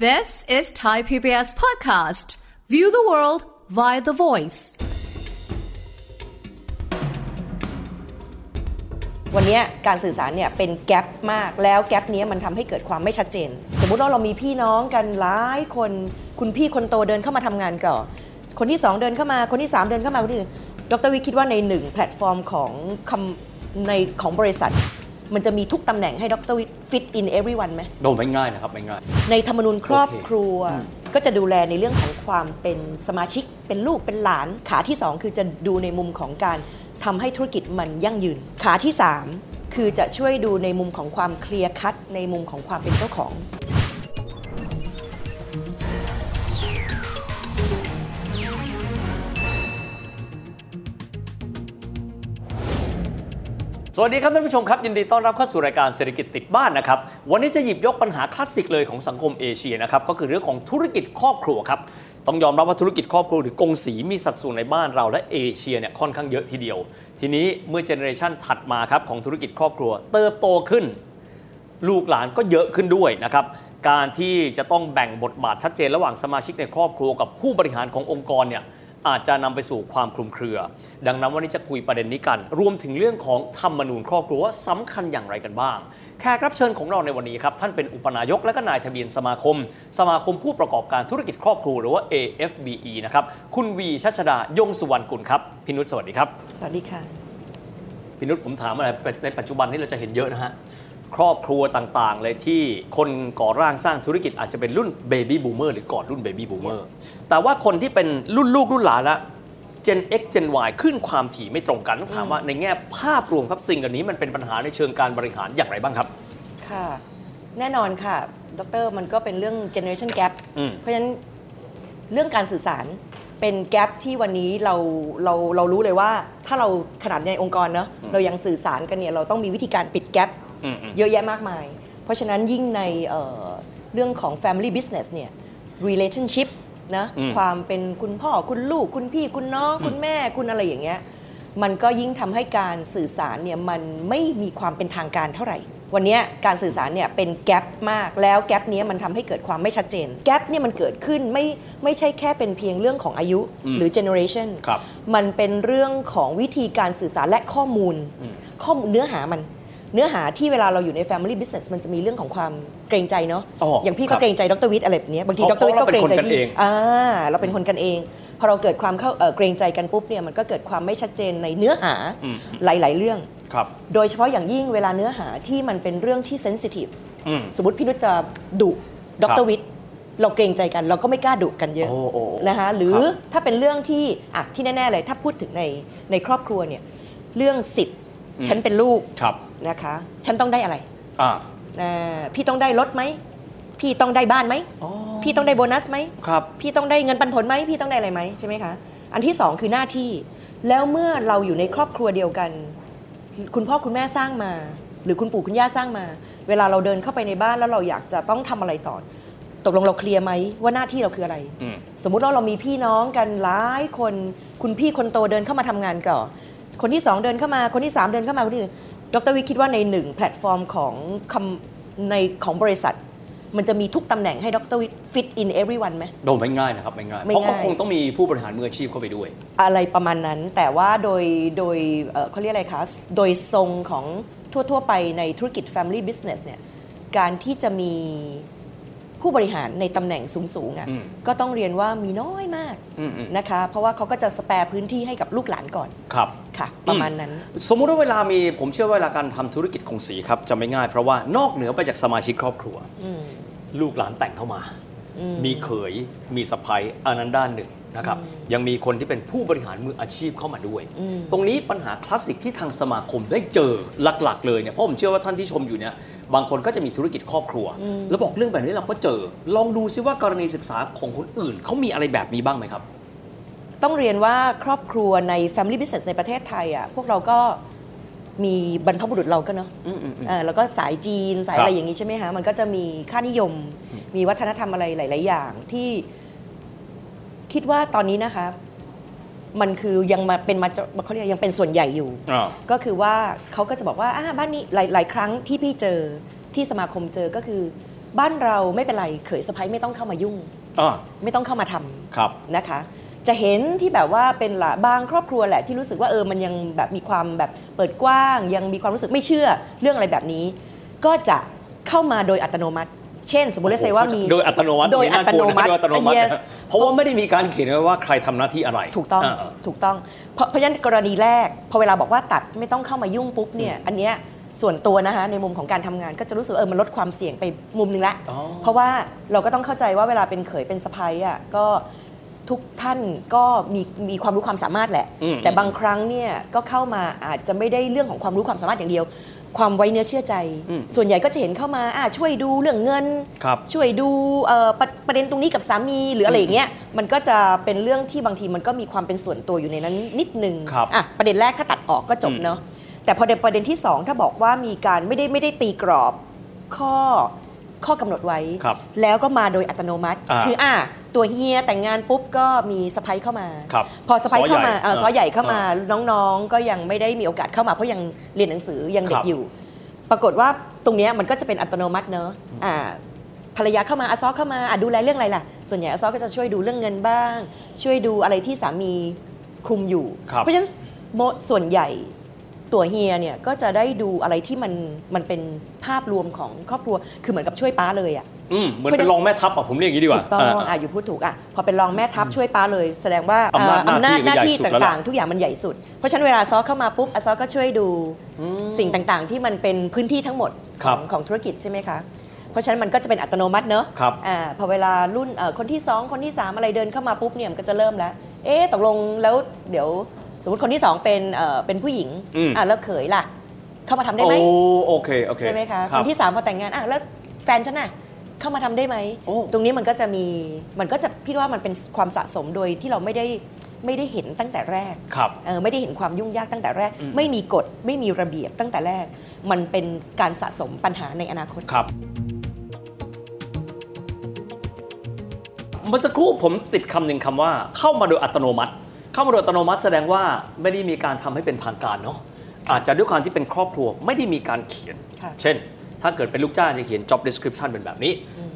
This is Thai PBS Podcast. View the world via the voice. วันนี้การสื่อสารเนี่ยเป็นแกลบมากแล้วแกลบนี้มันทำให้เกิดความไม่ชัดเจน สมมุติว่าเรามีพี่น้องกันหลายคน คุณพี่คนโตเดินเข้ามาทำงานก่อนคนที่ 2 เดินเข้ามาคนที่ 3 เดินเข้ามาคนที่ดรวิคิดว่าในหนึ่งแพลตฟอร์มของคำในของบริษัท มันจะมีทุกตำแหน่งให้ do we fit in everyone ไหมโดนไม่ง่ายนะครับไม่ง่าย ในธรรมนูญครอบครัวโอเค ก็จะดูแลในเรื่องของความเป็นสมาชิก เป็นลูกเป็นหลานขาที่ 2 คือจะดูในมุมของการทำให้ธุรกิจมันยั่งยืน ขาที่ 3 คือจะช่วยดูในมุมของความ clear cut ในมุมของความเป็นเจ้าของ สวัสดีครับท่านผู้ชมครับ ยินดีต้อนรับเข้าสู่รายการเศรษฐกิจติดบ้านนะครับ วันนี้จะหยิบยกปัญหาคลาสสิกเลยของสังคมเอเชียนะครับ ก็คือเรื่องของธุรกิจครอบครัวครับต้องยอมรับว่าธุรกิจครอบครัวหรือกงสีมีสัดส่วนในบ้านเราและเอเชียเนี่ยค่อนข้างเยอะทีเดียว ทีนี้เมื่อเจเนอเรชันถัดมาครับของธุรกิจครอบครัว เติบโตขึ้น ลูกหลานก็เยอะขึ้นด้วยนะครับการที่จะต้องแบ่งบทบาทชัดเจนระหว่างสมาชิกในครอบครัวกับผู้บริหารขององค์กรเนี่ย อาจจะนำไปสู่ความคลุมเครือ ดังนั้นวันนี้จะคุยประเด็นนี้กัน รวมถึงเรื่องของธรรมนูญครอบครัวว่าสำคัญอย่างไรกันบ้าง แขกรับเชิญของเราในวันนี้ครับ ท่านเป็นอุปนายกและก็นายทะเบียนสมาคม สมาคมผู้ประกอบการธุรกิจครอบครัวหรือว่า AFBE นะครับคุณวีชัชดายงสุวรรณกุลครับพี่นุชสวัสดีครับ สวัสดีค่ะพี่นุชผมถามอะไรในปัจจุบันนี้เราจะเห็นเยอะนะฮะ ครอบครัวต่างๆ เลยที่คนก่อร่างสร้างธุรกิจอาจจะเป็นรุ่น baby boomer หรือก่อนรุ่น baby boomerแต่ว่าคนที่เป็นรุ่นลูกรุ่นหลานละ Gen X Gen Y ขึ้นความถี่ไม่ตรงกันต้องถามว่าในแง่ภาพรวมครับสิ่งเหล่านี้มันเป็นปัญหาในเชิงการบริหารอย่างไรบ้างครับ ค่ะ แน่นอนค่ะ ดรมันก็เป็นเรื่อง generation gap อืมเพราะฉะนั้นเรื่องการสื่อสารเป็นแกลบที่วันนี้เราเราเรารู้เลยว่าถ้าเราขนาดในองค์กรเนาะเรายังสื่อสารกันเนี่ยเราต้องมีวิธีการปิดแกลบอืมอืม เยอะแยะมากมาย เพราะฉะนั้นยิ่งในเอ่อเรื่องของ family business เนี่ย relationship นะอืมความเป็นคุณพ่อคุณลูกคุณพี่คุณน้องคุณแม่คุณอะไรอย่างเงี้ยมันก็ยิ่งทำให้การสื่อสารเนี่ยมันไม่มีความเป็นทางการเท่าไหร่ วันเนี้ยการสื่อสารเนี่ยเป็นแกลบมากแล้วแกลบนี้ยมันทำให้เกิดความไม่ชัดเจน แกลบเนี่ยมันเกิดขึ้นไม่ไม่ใช่แค่เป็นเพียงเรื่องของอายุอืมหรือ generation ครับมันเป็นเรื่องของวิธีการสื่อสารและข้อมูลอืมข้อมูลเนื้อหามัน เนื้อหาที่เวลาเราอยู่ใน Family Business มันจะมีเรื่องของความเกรงใจเนาะอ๋ออย่างพี่ครัก็บเกรงใจดรวิทย์อะไรแบบเนี้ยบางทีเพดราะรวิทย์ก็เกรงใจเพราะเราเป็นคนกันพี่เองอ่าเราเป็นคนกันเอง พอเราเกิดความเข้าเอ่อเกรงใจกันปุ๊บเนี่ยมันก็เกิดความไม่ชัดเจนในเนื้อหาอืมหลาย ๆ เรื่องครับโดยเฉพาะอย่างยิ่งเวลาเนื้อหาที่มันเป็นเรื่องที่เซนซิทีฟอืมสมมติพี่นุชจะดุดครัรบวิทย์เราเกรงใจกันเราก็ไม่กล้าดุกันเยอะโอ้โอ้นะคะหรือครับถ้าเป็นเรื่องที่อะที่แน่ ๆ เลยถ้าพูดถึงในในครอบครัวเนี่ยเรื่องสิทธิ์อืมฉันเป็นลูกครับ นะคะ ฉันต้องได้อะไรอ่าอ่าพี่ต้องได้รถไหม พี่ต้องได้บ้านไหมอ๋อพี่ต้องได้โบนัสไหมครับ พี่ต้องได้เงินปันผลไหม พี่ต้องได้อะไรไหมใช่ไหมคะ อันที่สองคือหน้าที่ แล้วเมื่อเราอยู่ในครอบครัวเดียวกัน คุณพ่อคุณแม่สร้างมา หรือคุณปู่คุณย่าสร้างมา เวลาเราเดินเข้าไปในบ้านแล้วเราอยากจะต้องทำอะไรต่อ ตกลงเราเคลียร์ไหมว่าหน้าที่เราคืออะไรอืมสมมุติว่าเรามีพี่น้องกันหลายคน คุณพี่คนโตเดินเข้ามาทำงานก่อนคนที่สองเดินเข้ามา คนที่สามเดินเข้ามาคนที่ ดรวิคิดว่าในหนึ่งแพลตฟอร์มของคำในของบริษัท มันจะมีทุกตำแหน่งให้ดรวิ fit in everyone ไหมโดนไม่ง่ายนะครับไม่ง่ายไม่เพราะเขาง่ายคงต้องมีผู้บริหารมืออาชีพเข้าไปด้วย อะไรประมาณนั้นแต่ว่าโดยโดยเอ่อเขาเรียกอะไรคะ โดยทรงของทั่ว ๆ ไปในธุรกิจ Family Business เนี่ยการที่จะมี ผู้บริหารในตำแหน่งสูงๆอะอืมก็ต้องเรียนว่ามีน้อยมากอืมอืมนะคะ เพราะว่าเขาก็จะสแปร์พื้นที่ให้กับลูกหลานก่อนครับค่ะ ประมาณนั้น สมมุติว่าเวลามีผมเชื่อว่าเวลาการทำธุรกิจของสีครับจะไม่ง่าย เพราะว่านอกเหนือไปจากสมาชิกครอบครัวอืมลูกหลานแต่งเข้ามาอืมมีเขยมีสะพ้ยอันนั้นด้านหนึ่งนะครับยังมีคนที่เป็นผู้บริหารมืออาชีพเข้ามาด้วยอืมตรงนี้ปัญหาคลาสสิกที่ทางสมาคมได้เจอหลักๆ เลยเนี่ยเพราะผมเชื่อว่าท่านที่ชมอยู่เนี่ย บางคนก็จะมีธุรกิจครอบครัว แล้วบอกเรื่องแบบนี้เราก็เจอ ลองดูซิว่ากรณีศึกษาของคนอื่นเขามีอะไรแบบนี้บ้างไหมครับ ต้องเรียนว่าครอบครัวใน Family Business ในประเทศไทยอะพวกเราก็มีบรรพบุรุษเราก็เนาะอืมอืมอืมอ่าแล้วก็สายจีนสายครับอะไรอย่างนี้ใช่ไหมคะมันก็จะมีค่านิยม มีวัฒนธรรมอะไรหลาย ๆ อย่างที่คิดว่าตอนนี้นะคะ มันคือยังมาเป็นมาเขาเรียกยังเป็นส่วนใหญ่อยู่อ่าก็คือว่าเขาก็จะบอกว่าอ่าบ้านนี้หลายหลายครั้งที่พี่เจอที่สมาคมเจอก็คือ บ้านเราไม่เป็นไรเขยสะพ้ยไม่ต้องเข้ามายุ่งอ่าไม่ต้องเข้ามาทำครับนะคะ จะเห็นที่แบบว่าเป็นละบางครอบครัวแหละที่รู้สึกว่าเออมันยังแบบมีความแบบเปิดกว้าง ยังมีความรู้สึกไม่เชื่อเรื่องอะไรแบบนี้ ก็จะเข้ามาโดยอัตโนมัติ เช่น สมมติเลเซว่ามีโดยอัตโนมัติโดยอัตโนมัติโดยอัตโนมัติ yes นะเพราะว่าไม่ได้มีการเขียนไว้ว่าใครทำหน้าที่อะไร ถูกต้องาถูกต้องเพราะเพราะฉะนั้นกรณีแรกพอเวลาบอกว่าตัดไม่ต้องเข้ามายุ่งปุ๊บเนี่ยอันเนี้ยส่วนตัวนะคะในมุมของการทำงานก็จะรู้สึกว่าเออมันลดความเสี่ยงไปมุมหนึงละอ๋อเพราะว่าเราก็ต้องเข้าใจว่าเวลาเป็นเขยเป็นสะพ้ายอะก็ทุกท่านก็มีมีความรู้ความสามารถแหละอืมแต่บางครั้งเนี่ยก็เข้ามาอาจจะไม่ได้เรื่องของความรู้ความสามารถอย่างเดียว ความไว้เนื้อเชื่อใจอืมส่วนใหญ่ก็จะเห็นเข้ามาอะช่วยดูเรื่องเงินครับช่วยดูเอ่อประประเด็นตรงนี้กับสามีหรืออะไรอย่างเงี้ยมันก็จะเป็นเรื่องที่บางทีมันก็มีความเป็นส่วนตัวอยู่ในนั้นนิดนึงครับอะประเด็นแรกถ้าตัดออกก็จบอืมเนาะแต่พอเด็นประเด็นที่สองถ้าบอกว่ามีการไม่ได้ไม่ได้ตีกรอบข้อข้อกำหนดไว้ครับแล้วก็มาโดยอัตโนมัติอ่าคืออะ ตัวเฮียแต่งงานปุ๊บก็มีสะพ้ยเข้ามา ครับพอสะพ้ยเข้ามาซ้อใหญ่เอ่อซ้อใหญ่เข้ามาอ่น้องๆ ก็ยังไม่ได้มีโอกาสเข้ามาเพราะยังเรียนหนังสือยังเด็คกรับอยู่ ปรากฏว่าตรงเนี้ยมันก็จะเป็นอัตโนมัติเนอะอ่าภรรยาเข้ามาอาซอเข้ามาอะดูแลเรื่องอะไรล่ะ ส่วนใหญ่อาซอก็จะช่วยดูเรื่องเงินบ้าง ช่วยดูอะไรที่สามีคุมอยู่ ครับ เพราะฉะนั้นโมส่วนใหญ่ ตัวเฮียเนี่ยก็จะได้ดูอะไรที่มันมันเป็นภาพรวมของครอบครัว คือเหมือนกับช่วยป้าเลยอะอืมเหมือนเป็นรองแม่ทัพอะผมเรียกอย่างนี้ดีกว่าถูกต้องอ่าอะอยู่พูดถูกอะพอเป็นรองแม่ทัพช่วยป้าเลย แสดงว่าอำนาจเอ่ออำนาจหหน้าน้าที่ที่ก็ใหญ่สุดแล้วล่ะต่างๆ ทุกอย่างมันใหญ่สุด เพราะฉะนั้นเวลาซอเข้ามาปุ๊บอาซอก็ช่วยดูสิ่งต่างๆ ที่มันเป็นพื้นที่ทั้งหมดครัขบองของธุรกิจใช่ไหมคะเพราะฉะนั้นมันก็จะเป็นอัตโนมัติเนอะครับอ่าพอเวลารุ่นเอ่อคนที่ 2 คนที่ 3 อะไรเดินเข้ามาปุ๊บเนี่ยมันก็จะเริ่มแล้ว เอ๊ะตกลงแล้วเดี๋ยว สมมติคนที่2เป็นเอ่อเป็นผู้หญิงอืม อะแล้วเขยล่ะ เข้ามาทำได้ไหมโอ้โอเคโอเคใช่ไหมคะรัคบนที่3พอแต่งงานอะแล้วแฟนฉันน่ะเข้ามาทำได้ไหมโอ้ ตรงนี้มันก็จะมีมันก็จะพี่ว่ามันเป็นความสะสมโดยที่เราไม่ได้ไม่ได้เห็นตั้งแต่แรก ครับ เออไม่ได้เห็นความยุ่งยากตั้งแต่แรกไม่มีกฎไม่มีระเบียบตั้งแต่แรก มันเป็นการสะสมปัญหาในอนาคต ครับ เมื่อสักครู่ผมติดคำหนึ่งคำว่าเข้ามาโดยอัตโนมัติ เข้ามาโดยอัตโนมัติแสดงว่าไม่ได้มีการทำให้เป็นทางการเนาะอาจจะด้วยความที่เป็นครอบครัวไม่ได้มีการเขียนค่ะเช่น ถ้าเกิดเป็นลูกจ้างจะเขียน job description เป็นแบบนี้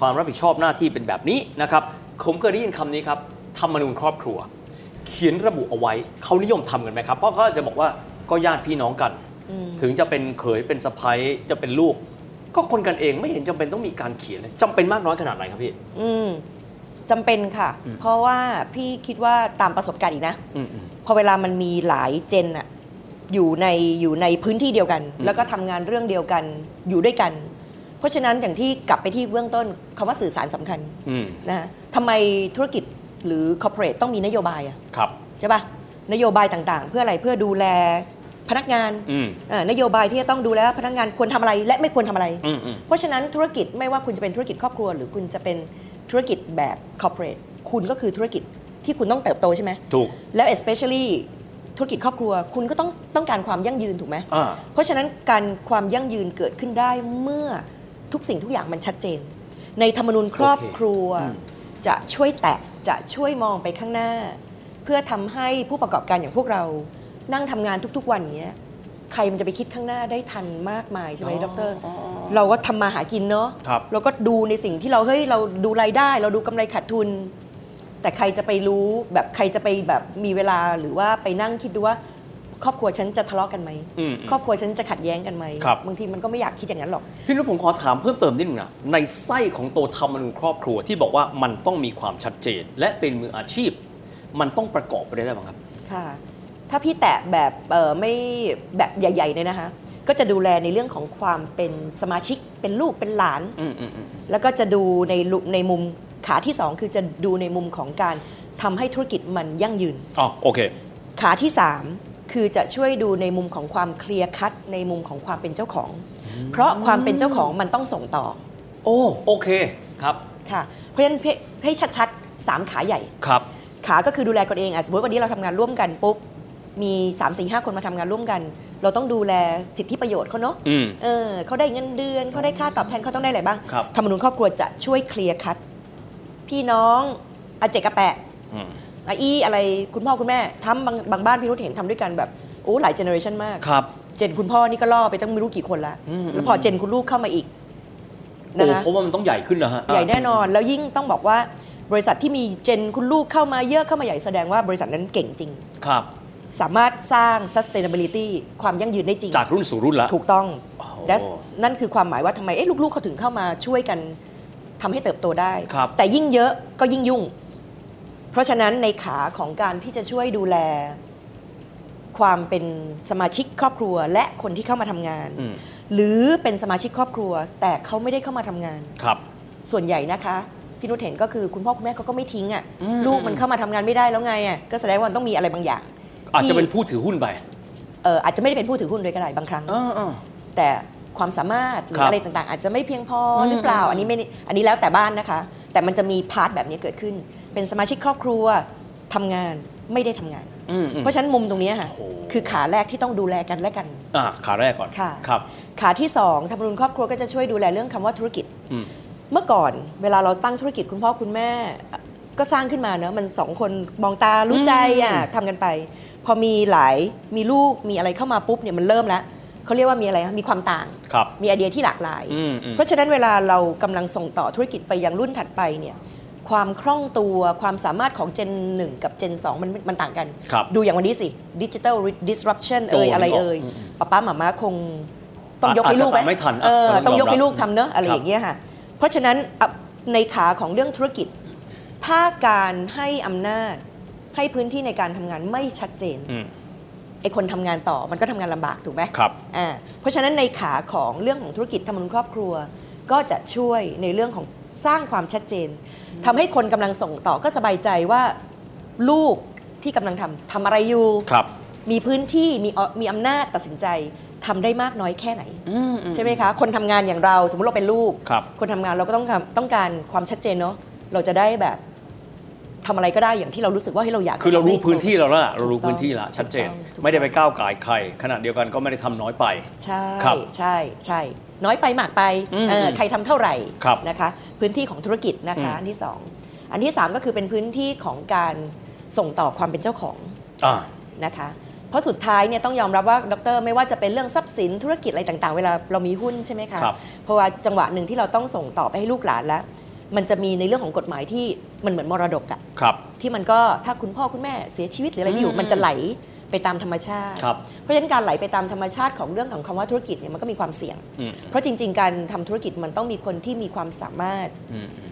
ความรับผิดชอบหน้าที่เป็นแบบนี้นะครับผมเคยได้ยินคำนี้ครับธรรมนูญครอบครัว เขียนระบุเอาไว้เขานิยมทำกันไหมครับ เพราะเขาจะบอกว่าก็ญาติพี่น้องกัน ถึงจะเป็นเขยเป็นสะพ้ยจะเป็นลูก ก็คนกันเองไม่เห็นจำเป็นต้องมีการเขียนเลยจำเป็นมากน้อยขนาดไหนครับพี่อืม จำเป็นค่ะ เพราะว่าพี่คิดว่าตามประสบการณ์อีกนะอืมอืมพอเวลามันมีหลายเจนอะอยู่ในอยู่ในพื้นที่เดียวกัน แล้วก็ทำงานเรื่องเดียวกันอยู่ด้วยกัน เพราะฉะนั้นอย่างที่กลับไปที่เบื้องต้นคำว่าสื่อสารสำคัญอืมนะฮะทำไมธุรกิจหรือ corporate ต้องมีนโยบายอะครับใช่ปะนโยบายต่างๆ เพื่ออะไรเพื่อดูแลพนักงานอืมอ่านโยบายที่จะต้องดูแลว่าพนักงานควรทำอะไรและไม่ควรทำอะไรอืมอืมเพราะฉะนั้นธุรกิจไม่ว่าคุณจะเป็นธุรกิจครอบครัว หรือคุณจะเป็น ธุรกิจแบบ corporate คุณก็คือธุรกิจที่คุณต้องเติบโตใช่ไหมถูก แล้ว especially ธุรกิจครอบครัว คุณก็ต้องต้องการความยั่งยืนถูกไหมอ่า เพราะฉะนั้นการความยั่งยืนเกิดขึ้นได้เมื่อทุกสิ่งทุกอย่างมันชัดเจน ในธรรมนูญครอบครัวอืมจะช่วยแตะจะช่วยมองไปข้างหน้า เพื่อทำให้ผู้ประกอบการอย่างพวกเรานั่งทำงานทุกๆวันเนี้ย ใครมันจะไปคิดข้างหน้าได้ทันมากมายใช่ไหมดร เราก็ทำมาหากินเนาะครับเราก็ดูในสิ่งที่เราเฮ้ยเราดูรายได้ เราดูกำไรขาดทุน แต่ใครจะไปรู้แบบใครจะไปแบบมีเวลาหรือว่าไปนั่งคิดดูว่า ครอบครัวฉันจะทะเลาะกันไหมอืมครอบครัวฉันจะขัดแย้งกันไหมครับบางทีมันก็ไม่อยากคิดอย่างนั้นหรอกพี่นุชผมขอถามเพิ่มเติมนิดนึงนะในไส้ของตัวธรรมนูญครอบครัวที่บอกว่ามันต้องมีความชัดเจน และเป็นมืออาชีพ มันต้องประกอบไปด้วยอะไรบ้างครับค่ะ ถ้าพี่แตะแบบเออไม่แบบใหญ่ๆเนี่ยนะคะ ก็จะดูแลในเรื่องของความเป็นสมาชิกเป็นลูกเป็นหลานอืมอืมอืมแล้วก็จะดูในลุในมุมขาที่ 2 คือจะดูในมุมของการทำให้ธุรกิจมันยั่งยืนอ๋อโอเค ขาที่ 3 คือจะช่วยดูในมุมของความเคลียร์คัดในมุมของความเป็นเจ้าของ เพราะความเป็นเจ้าของมันต้องส่งต่อ โอ้โอเคครับค่ะเพราะฉะนั้นให้ให้ชัดๆ3 ขาใหญ่ครับขาก็คือดูแลกันเองอะสมมติวันนี้เราทำงานร่วมกันปุ๊บ มี3 4 5 คนมาทำงานร่วมกัน เราต้องดูแลสิทธิประโยชน์เขาเนาะอืมเออเขาได้เงินเดือนเขาได้ค่าตอบแทนเขาต้องได้อะไรบ้างครับธรรมนูญครอบครัวจะช่วย clear cut พี่น้องอาเจกอาแปะอืมอาอีอะไรคุณพ่อคุณแม่ทำบางบางบ้านพี่นุชเห็นทำด้วยกันแบบโอ้หลาย generation มากครับ gen คุณพ่อนี่ก็ล่อไปตั้งไม่รู้กี่คนละอืมแล้วพอ gen คุณลูกเข้ามาอีกนะโอ้คะเพราะว่ามันต้องใหญ่ขึ้นนะฮะใหญ่แน่นอนแล้วยิ่งต้องบอกว่าบริษัทที่มี gen คุณลูกเข้ามาเยอะเข้ามาใหญ่แสดงว่าบริษัทนั้นเก่งจริงครับ สามารถสร้าง sustainability ความยั่งยืนได้จริง จากรุ่นสู่รุ่นละ ถูกต้องโอ้โห That's นั่นคือความหมายว่าทำไมเอ๊ะลูกๆเขาถึงเข้ามาช่วยกันทำให้เติบโตได้ ครับ แต่ยิ่งเยอะก็ยิ่งยุ่ง เพราะฉะนั้นในขาของการที่จะช่วยดูแล ความเป็นสมาชิกครอบครัว และคนที่เข้ามาทำงาน อืมหรือเป็นสมาชิกครอบครัว แต่เขาไม่ได้เข้ามาทำงาน ครับ ส่วนใหญ่นะคะพี่นุชเห็นก็คือคุณพ่อคุณแม่เขาก็ไม่ทิ้งอะ่ะอืม ลูกมันเข้ามาทำงานไม่ได้แล้วไงอะ่ะก็แสดงว่ามันต้องมีอะไรบางอย่าง อาจจะที่เป็นผู้ถือหุ้นไปเอ่ออาจจะไม่ได้เป็นผู้ถือหุ้นด้วยก็ได้บางครั้งอ่าแต่ความสามารถหรืครัอบอะไรต่างๆ อาจจะไม่เพียงพออมหรือเปล่า อันนี้ไม่อันนี้แล้วแต่บ้านนะคะ แต่มันจะมีพาร์ทแบบนี้เกิดขึ้น เป็นสมาชิกครอบครัวทำงานไม่ได้ทำงานอืมอืมเพราะฉะนั้นมุมตรงเนี้ยค่ะโอ้โหคือขาแรกที่ต้องดูแลกันและกันอ่าขาแรกก่อนค่ะครับ ขาที่สองทำรุนครอบครัวก็จะช่วยดูแลเรื่องคำว่าธุรกิจอืมเมื่อก่อนเวลาเราตั้งธุรกิจคุณพ่อคุณแม่ก็สร้างขึ้นมาเนอะมันสองคนมองตารู้ใจอะอืมทำกันไป พอมีหลายมีลูกมีอะไรเข้ามาปุ๊บเนี่ยมันเริ่มแล้วเขาเรียกว่ามีอะไรคะมีความต่างครับมีไอเดียที่หลากหลายอืมอืมเพราะฉะนั้นเวลาเรากำลังส่งต่อธุรกิจไปยังรุ่นถัดไปเนี่ยความคล่องตัวความสามารถของ Gen 1 กับ Gen 2 มันมันต่างกันครับดูอย่างวันนี้สิ Digital Disruption โอ้เอ่ยอะไรนึกออกเอ่ยอืมป้าป้าหมาม้าคงต้องยกให้ลูกไหมอาจจะตามไม่ทันอะเออต้ต้อองงยยอมกให้รับลูกทำเนอะอะไรครับอย่างเงี้ยค่ะ เพราะฉะนั้นอะในขาของเรื่องธุรกิจ ถ้าการให้อำนาจ ให้พื้นที่ในการทำงานไม่ชัดเจนอืมไอ้คนทำงานต่อมันก็ทำงานลำบากถูกไหมครับอ่าเพราะฉะนั้นในขาของเรื่องของธุรกิจทำนุนครอบครัว ก็จะช่วยในเรื่องของสร้างความชัดเจนทำให้คนกำลังส่งต่อก็สบายใจว่าลูกที่กำลังทำทำอะไรอยู่ครับ มีพื้นที่มีอมีอำนาจตัดสินใจทำได้มากน้อยแค่ไหนอืมอืมใช่ไหมคะ คนทำงานอย่างเราสมมติเราเป็นลูกครับคนทำงานเราก็ต้องทำต้องการความชัดเจนเนาะเราจะได้แบบ ทำอะไรก็ได้อย่างที่เรารู้สึกว่าให้เราอยากคือเรารู้ทำให้พื้นที่เราแล้วล่ะเรารู้ถูกต้องพื้นที่ละชัดเจนถูกต้องถูกต้องไม่ได้ไปก้าวไก่ายใครขณะเดียวกันก็ไม่ได้ทำน้อยไป ใช่ครับใช่ใช่น้อยไปมากไปอืมเอออืมใครทำเท่าไหร่ครับนะคะ พื้นที่ของธุรกิจนะคะอืมอันที่สองอันที่สามก็คือเป็นพื้นที่ของการส่งต่อความเป็นเจ้าของอ่านะคะเพราะสุดท้ายเนี่ยต้องยอมรับว่าดรไม่ว่าจะเป็นเรื่องทรัพย์สินธุรกิจอะไรต่างๆ เวลาเรามีหุ้นใช่ไหมคะครับเพราะว่าจังหวะหนึ่งที่เราต้องส่งต่อไปให้ลูกหลานแล้ว มันจะมีในเรื่องของกฎหมายที่มันเหมือนมรดกอะครับ ที่มันก็ถ้าคุณพ่อคุณแม่เสียชีวิตหรืออะไรไม่อยู่อืมมันจะไหลไปตามธรรมชาติ ครับ เพราะฉะนั้นการไหลไปตามธรรมชาติของเรื่องของคำว่าธุรกิจเนี่ยมันก็มีความเสี่ยง อืมเพราะจริง ๆ การทำธุรกิจมันต้องมีคนที่มีความสามารถอืมอืม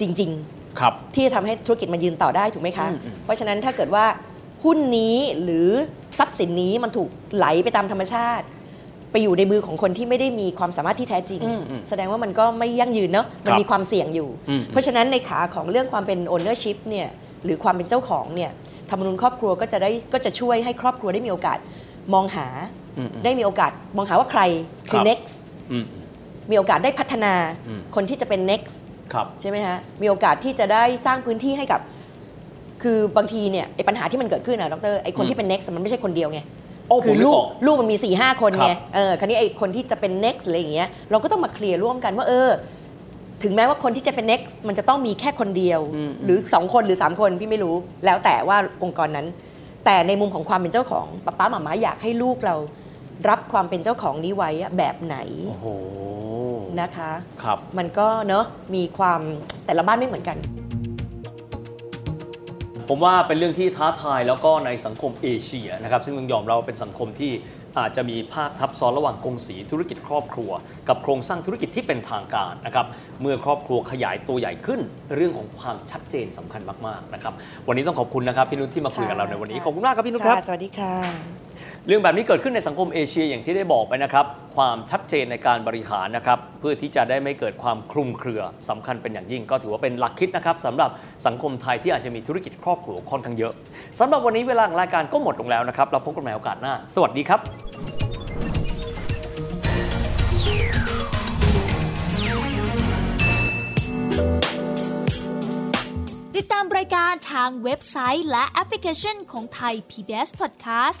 จริงครับๆที่จะทำให้ธุรกิจมันยืนต่อได้ถูกไหมคะ อืมอืมเพราะฉะนั้นถ้าเกิดว่าหุ้นนี้หรือทรัพย์สินนี้มันถูกไหลไปตามธรรมชาติ ไปอยู่ในมือของคนที่ไม่ได้มีความสามารถที่แท้จริงอืมอืมแสดงว่ามันก็ไม่ยั่งยืนเนาะมันครับมีความเสี่ยงอยู่อืมเพราะฉะนั้นในขาของเรื่องความเป็น ownership เนี่ยหรือความเป็นเจ้าของเนี่ยธรรมนูญครอบครัวก็จะได้ก็จะช่วยให้ครอบครัวได้มีโอกาสมองหาอืมอืมได้มีโอกาสมองหาว่าใครคือครับ next อืมมีโอกาสได้พัฒนาอืมคนที่จะเป็น next ครับใช่ไหมฮะมีโอกาสที่จะได้สร้างพื้นที่ให้กับ คือบางทีเนี่ยไอ้ปัญหาที่มันเกิดขึ้นนะดรไอ้คนอืมที่เป็น next มันไม่ใช่คนเดียวไง โอ้คืผมนึกลูกออกลูกมันมี4ี่ห้าคนไงครับเออคราวนี้ไอ้คนที่จะเป็น next อะไรอย่างเงี้ยเราก็ต้องมาเคลียร์ร่วมกันว่าเออ ถึงแม้ว่าคนที่จะเป็น next มันจะต้องมีแค่คนเดียวอืมหรือ 2 คนหรือ 3 คนพี่ไม่รู้ แล้วแต่ว่าองค์กรนั้น แต่ในมุมของความเป็นเจ้าของป้าป้าหมาม้าอยากให้ลูกเรา รับความเป็นเจ้าของนี้ไว้อะแบบไหนโอ้โหนะคะ ครับ มันก็เนอะมีความแต่ละบ้านไม่เหมือนกัน ผมว่าเป็นเรื่องที่ท้าทายแล้วก็ในสังคมเอเชียนะครับซึ่งต้องยอมเราเป็นสังคมที่อาจจะมีภาคทับซ้อนระหว่างกงสีธุรกิจครอบครัว กับโครงสร้างธุรกิจที่เป็นทางการนะครับเมื่อครอบครัวขยายตัวใหญ่ขึ้น เรื่องของความชัดเจนสำคัญมากๆนะครับวันนี้ต้องขอบคุณนะครับพี่นุชที่มาคุยกับเราในวันนี้ขอบคุณมากครับพี่นุชครับสวัสดีค่ะ เรื่องแบบนี้เกิดขึ้นในสังคมเอเชียอย่างที่ได้บอกไปนะครับ ความชัดเจนในการบริหารนะครับ เพื่อที่จะได้ไม่เกิดความคลุมเครือสำคัญเป็นอย่างยิ่ง ก็ถือว่าเป็นหลักคิดนะครับสำหรับสังคมไทยที่อาจจะมีธุรกิจครอบครัวค่อนข้างเยอะสำหรับวันนี้เวลาของรายการก็หมดลงแล้วนะครับเราพบกันใหม่โอกาสหน้า สวัสดีครับติดตามรายการทางเว็บไซต์และแอปพลิเคชันของไทย PBS Podcast